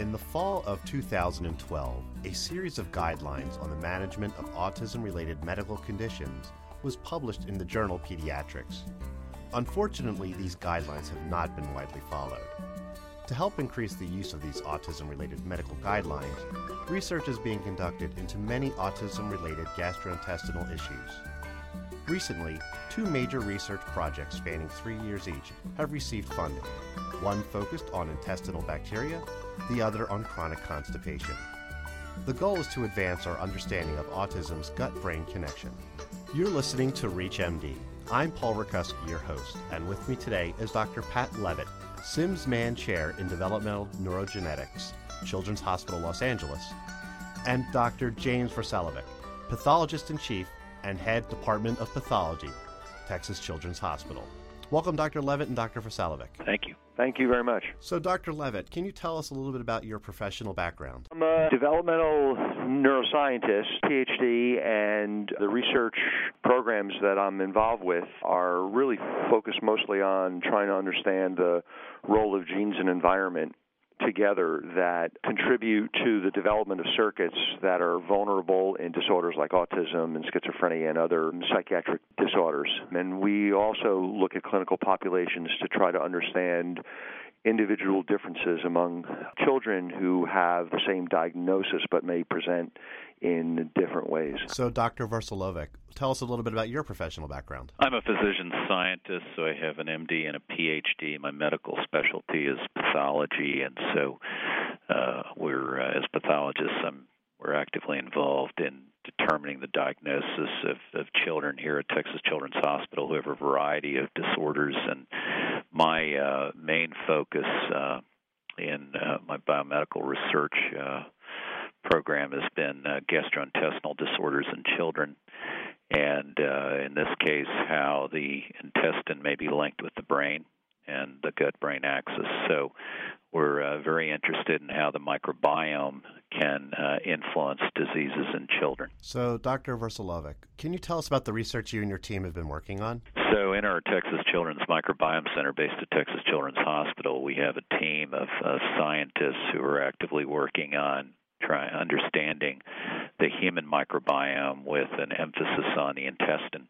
In the fall of 2012, a series of guidelines on the management of autism related medical conditions was published in the journal Pediatrics. Unfortunately, these guidelines have not been widely followed. To help increase the use of these autism related medical guidelines, research is being conducted into many autism related gastrointestinal issues. Recently, two major research projects spanning three years each have received funding, one focused on intestinal bacteria, the other on chronic constipation. The goal is to advance our understanding of autism's gut brain connection. You're listening to ReachMD. I'm Paul Rakuski, your host, and with me today is Dr. Pat Levitt, Simms/Mann Chair in Developmental Neurogenetics, Children's Hospital Los Angeles, and Dr. James Versalovic, Pathologist in Chief and Head Department of Pathology, Texas Children's Hospital. Welcome, Dr. Levitt and Dr. Versalovic. Thank you. Thank you very much. So, Dr. Levitt, can you tell us a little bit about your professional background? I'm a developmental neuroscientist, PhD, and the research programs that I'm involved with are really focused mostly on trying to understand the role of genes and environment together that contribute to the development of circuits that are vulnerable in disorders like autism and schizophrenia and other psychiatric disorders. And we also look at clinical populations to try to understand individual differences among children who have the same diagnosis but may present in different ways. So, Dr. Versalovic, tell us a little bit about your professional background. I'm a physician scientist, so I have an MD and a PhD. My medical specialty is pathology, and so uh, we're, uh, as pathologists, I'm, we're actively involved in determining the diagnosis of, of children here at Texas Children's Hospital who have a variety of disorders. And my uh, main focus uh, in uh, my biomedical research uh, program has been uh, gastrointestinal disorders in children, and uh, in this case, how the intestine may be linked with the brain and the gut brain axis. So, we're uh, very interested in how the microbiome can uh, influence diseases in children. So, Dr. Versalovic, can you tell us about the research you and your team have been working on? So, in our Texas Children's Microbiome Center based at Texas Children's Hospital, we have a team of uh, scientists who are actively working on try understanding the human microbiome with an emphasis on the intestine.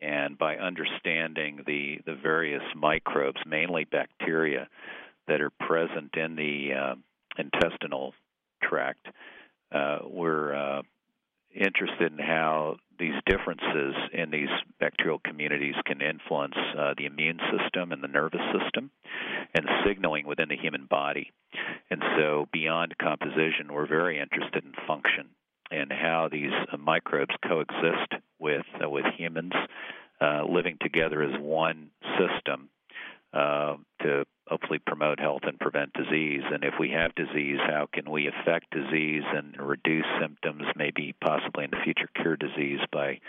And by understanding the, the various microbes, mainly bacteria, that are present in the uh, intestinal tract, uh, we're uh, interested in how these differences in these bacterial communities can influence uh, the immune system and the nervous system and signaling within the human body. And so, beyond composition, we're very interested in function and how these microbes coexist with uh, with humans, living together as one system uh, hopefully promote health and prevent disease. And if we have disease, how can we affect disease and reduce symptoms, maybe possibly in the future cure disease by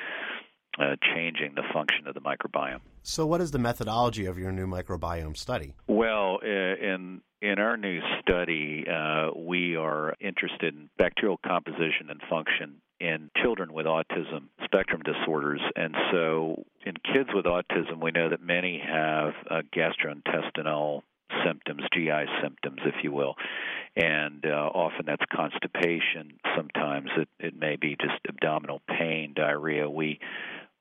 uh, changing the function of the microbiome. So, what is the methodology of your new microbiome study? Well, uh, in in our new study, uh, we are interested in bacterial composition and function in children with autism spectrum disorders. And so, in kids with autism, we know that many have uh, gastrointestinal symptoms, GI symptoms, if you will. And uh, often that's constipation. Sometimes it, it may be just abdominal pain, diarrhea. We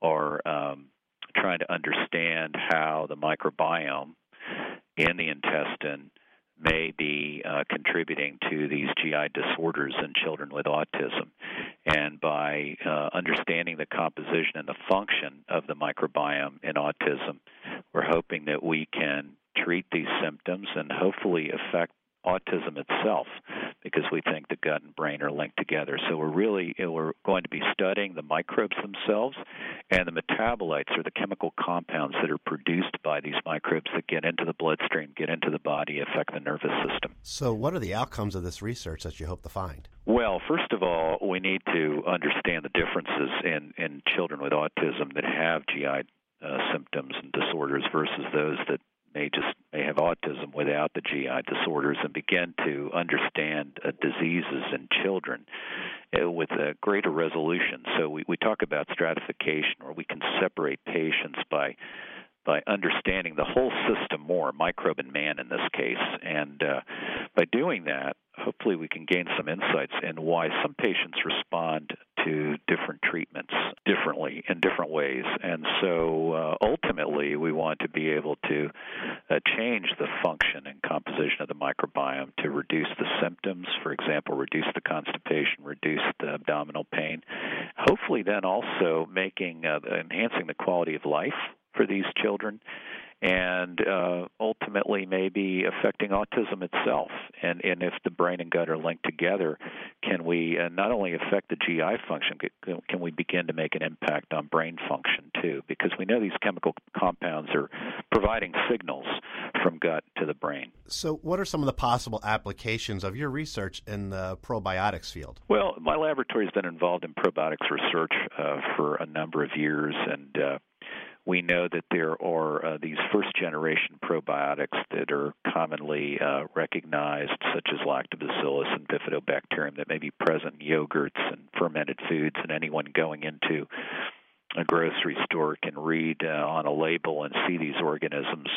are um, trying to understand how the microbiome in the intestine may be uh, contributing to these GI disorders in children with autism. And by uh, understanding the composition and the function of the microbiome in autism, we're hoping that we can treat these symptoms and hopefully affect autism itself because we think the gut and brain are linked together. So we're really we're going to be studying the microbes themselves and the metabolites or the chemical compounds that are produced by these microbes that get into the bloodstream, get into the body, affect the nervous system. So what are the outcomes of this research that you hope to find? Well, first of all, we need to understand the differences in in children with autism that have GI uh, symptoms and disorders versus those that may just autism without the GI disorders and begin to understand uh, diseases in children uh, with a greater resolution. So we, we talk about stratification, where we can separate patients by by understanding the whole system more, microbe and man in this case, and uh, by doing that, hopefully we can gain some insights in why some patients respond to different treatments differently in different ways. And so uh, ultimately, we want to be able to change the function and composition of the microbiome to reduce the symptoms, for example, reduce the constipation, reduce the abdominal pain. Hopefully, then also making uh, enhancing the quality of life for these children and uh, ultimately maybe affecting autism itself. And, and if the brain and gut are linked together, can we uh, not only affect the GI function, can we begin to make an impact on brain function too? Because we know these chemical compounds are providing signals from gut to the brain. So, what are some of the possible applications of your research in the probiotics field? Well, my laboratory has been involved in probiotics research uh, for a number of years, and uh, we know that there are uh, these first generation probiotics that are commonly uh, recognized, such as lactobacillus and bifidobacterium, that may be present in yogurts and fermented foods, and anyone going into a grocery store can read uh, on a label and see these organisms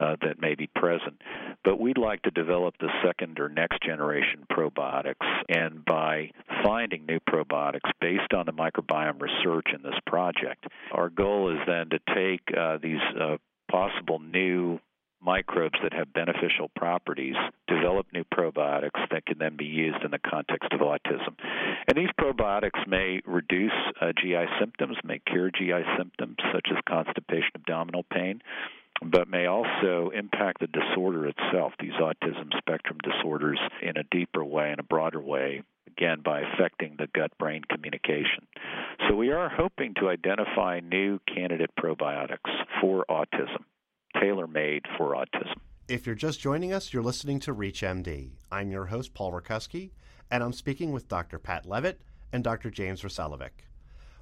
uh, that may be present. But we'd like to develop the second or next generation probiotics, and by finding new probiotics based on the microbiome research in this project, our goal is then to take uh, these uh, possible new microbes that have beneficial properties, develop new probiotics that can then be used in the context of autism. And these probiotics may reduce uh, GI symptoms, may cure GI symptoms such as constipation, abdominal pain, but may also impact the disorder itself, these autism spectrum disorders, in a deeper way, in a broader way, again by affecting the gut brain communication. So we are hoping to identify new candidate probiotics for autism tailor made for autism. If you're just joining us, you're listening to ReachMD. I'm your host, Paul Rakuski, and I'm speaking with Dr. Pat Levitt and Dr. James Versalovic.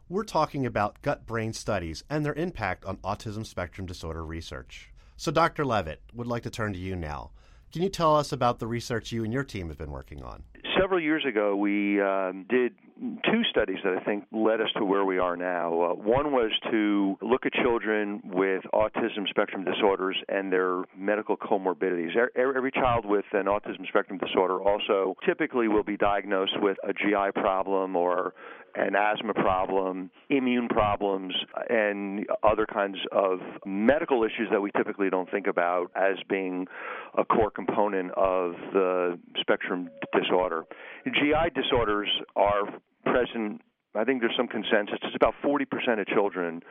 We're talking about gut brain studies and their impact on autism spectrum disorder research. So, Dr. Levitt, would like to turn to you now. Can you tell us about the research you and your team have been working on? Several years ago, we um, did two studies that I think led us to where we are now. Uh, one was to look at children with autism spectrum disorders and their medical comorbidities. Every child with an autism spectrum disorder also typically will be diagnosed with a GI problem or an asthma problem, immune problems, and other kinds of medical issues that we typically don't think about as being a core component of the spectrum disorder. GI disorders are present I think there's some consensus. It's about 40% of children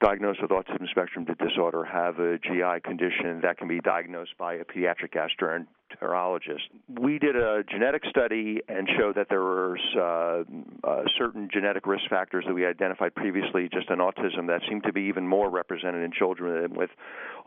diagnosed with autism spectrum disorder have a GI condition that can be diagnosed by a pediatric gastroenterologist. We did a genetic study and showed that there were uh, uh, certain genetic risk factors that we identified previously just in autism that seemed to be even more represented in children with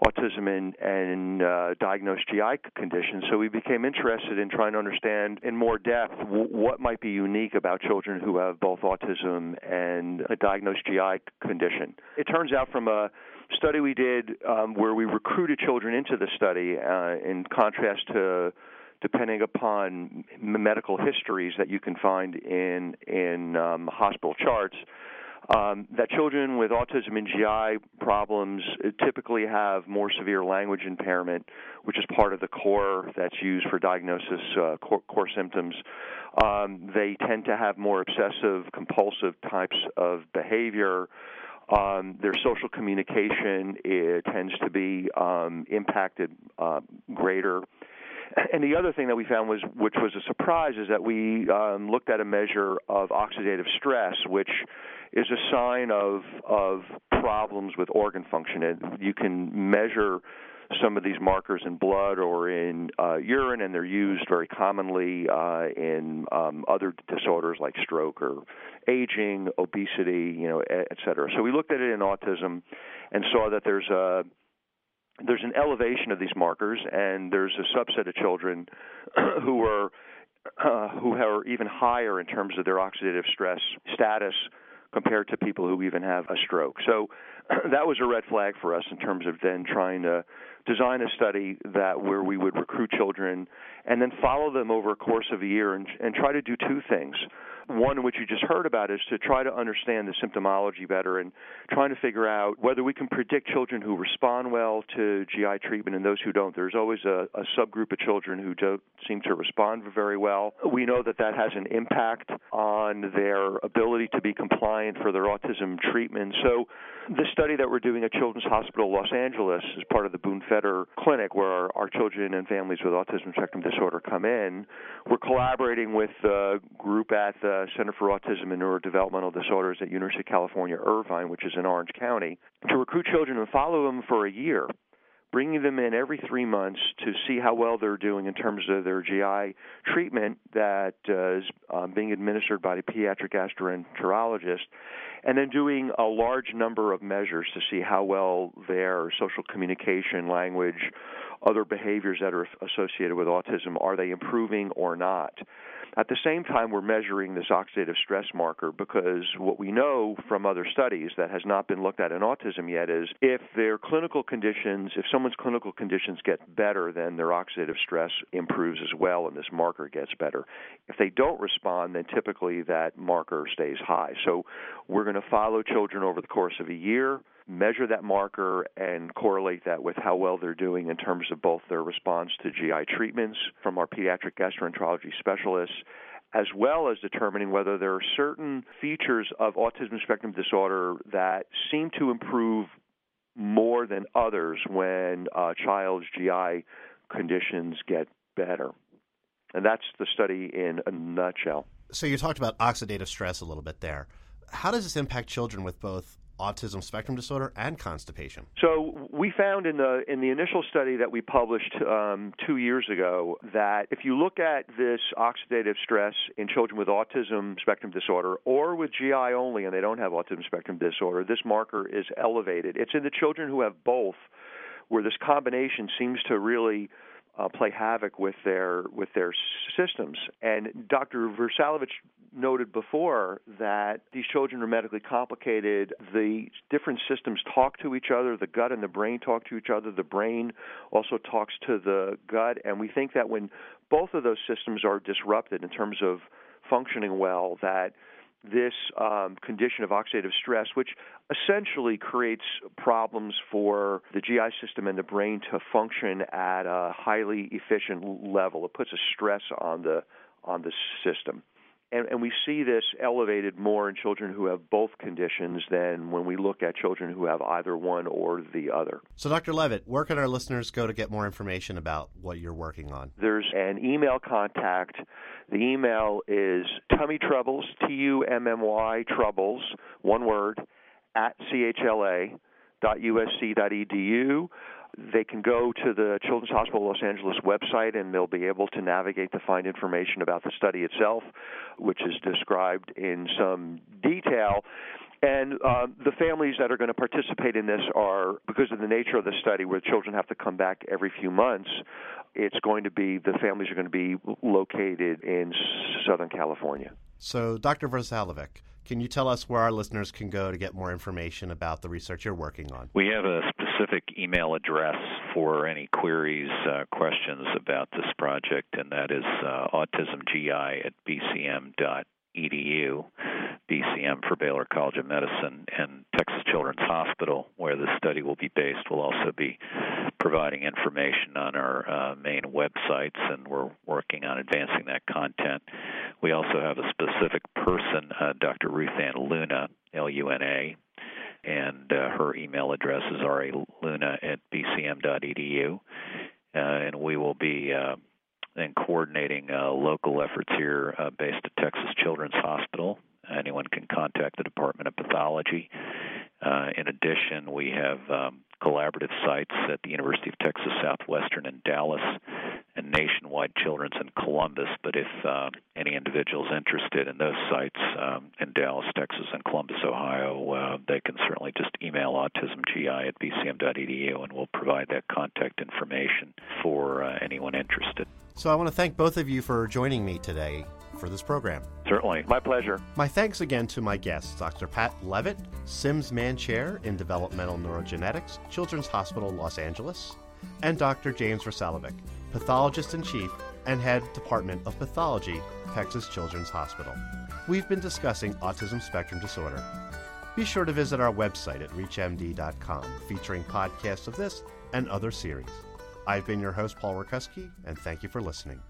autism and, and uh, diagnosed GI conditions. So we became interested in trying to understand in more depth w- what might be unique about children who have both autism and a diagnosed GI condition. It turns out from a study we did um, where we recruited children into the study, uh, in contrast to depending upon medical histories that you can find in in um, hospital charts um, that children with autism and GI problems typically have more severe language impairment, which is part of the core that's used for diagnosis uh, core, core, symptoms. Um, they tend to have more obsessive compulsive types of behavior. Um, their social communication tends to be um, impacted uh, greater. And the other thing that we found was, which was a surprise, is that we um, looked at a measure of oxidative stress, which is a sign of of problems with organ function. And you can measure some of these markers in blood or in uh, urine, and they're used very commonly uh, in um, other disorders like stroke or aging, obesity, you know, et cetera. So we looked at it in autism and saw that there's a there's an elevation of these markers, and there's a subset of children who are uh, who are even higher in terms of their oxidative stress status compared to people who even have a stroke. So that was a red flag for us in terms of then trying to design a study that where we would recruit children and then follow them over a course of a year and, and try to do two things. one which you just heard about is to try to understand the symptomology better and trying to figure out whether we can predict children who respond well to GI treatment and those who don't. There's always a, a subgroup of children who don't seem to respond very well. We know that that has an impact on their ability to be compliant for their autism treatment. So, the study that we're doing at Children's Hospital Los Angeles is part of the Boone Fetter Clinic, where our, our children and families with autism spectrum disorder come in. We're collaborating with a group at the Center for Autism and Neurodevelopmental Disorders at University of California, Irvine, which is in Orange County, to recruit children and follow them for a year bringing them in every three months to see how well they're doing in terms of their GI treatment that uh, is um, being administered by the pediatric gastroenterologist, and then doing a large number of measures to see how well their social communication, language, other behaviors that are associated with autism are they improving or not. At the same time, we're measuring this oxidative stress marker because what we know from other studies that has not been looked at in autism yet is if their clinical conditions, if someone's clinical conditions get better, then their oxidative stress improves as well and this marker gets better. If they don't respond, then typically that marker stays high. So we're going to follow children over the course of a year measure that marker and correlate that with how well they're doing in terms of both their response to GI treatments from our pediatric gastroenterology specialists as well as determining whether there are certain features of autism spectrum disorder that seem to improve more than others when a child's GI conditions get better. And that's the study in a nutshell. So you talked about oxidative stress a little bit there. How does this impact children with both autism spectrum disorder and constipation. So we found in the in the initial study that we published um, two years ago that if you look at this oxidative stress in children with autism spectrum disorder or with GI only and they don't have autism spectrum disorder, this marker is elevated. It's in the children who have both where this combination seems to really uh, play havoc with their with their systems. And Dr. Versalovic noted before that these children are medically complicated. The different systems talk to each other. The gut and the brain talk to each other. The brain also talks to the gut. And we think that when both of those systems are disrupted in terms of functioning well, that this um, condition of oxidative stress, which essentially creates problems for the GI system and the brain to function at a highly efficient level. It puts a stress on the on the system. And, and, we see this elevated more in children who have both conditions than when we look at children who have either one or the other. So, Dr. Levitt, where can our listeners go to get more information about what you're working on? There's an email contact. The email is tummy troubles, T U M M Y troubles, one word, at chla.usc.edu they can go to the Children's Hospital Los Angeles website and they'll be able to navigate to find information about the study itself, which is described in some detail. And uh, the families that are going to participate in this are, because of the nature of the study, where children have to come back every few months, it's going to be, the families are going to be located in Southern California. So, Dr. Versalovic, can you tell us where our listeners can go to get more information about the research you're working on? We have a specific email address for any queries, uh, questions about this project, and that is uh, autismgi at bcm.edu. BCM for Baylor College of Medicine and Texas Children's Hospital, where the study will be based, will also be providing information on our uh, main websites, and we're working on advancing that content. We also have a specific person, uh, Dr. Ruth Ann Luna, L U N A, and uh, her email address is raluna at bcm.edu. Uh, and we will be uh, then coordinating uh, local efforts here uh, based at Texas Children's Hospital. Anyone can contact the Department of Pathology. Uh, in addition, we have um, collaborative sites at the University of Texas Southwestern in Dallas and Nationwide Children's in Columbus. But if uh, any individual is interested in those sites um, in Dallas, Texas, and Columbus, Ohio, uh, they can certainly just email autismgi at bcm.edu and we'll provide that contact information for uh, anyone interested. So I want to thank both of you for joining me today for this program. Certainly. My pleasure. My thanks again to my guests, Dr. Pat Levitt, Simms/Mann Chair in Developmental Neurogenetics, Children's Hospital, Los Angeles, and Dr. James Versalovic, Pathologist in Chief and Head Department of Pathology, Texas Children's Hospital. We've been discussing autism spectrum disorder. Be sure to visit our website at reachmd.com, featuring podcasts of this and other series. I've been your host, Paul Rakuski, and thank you for listening.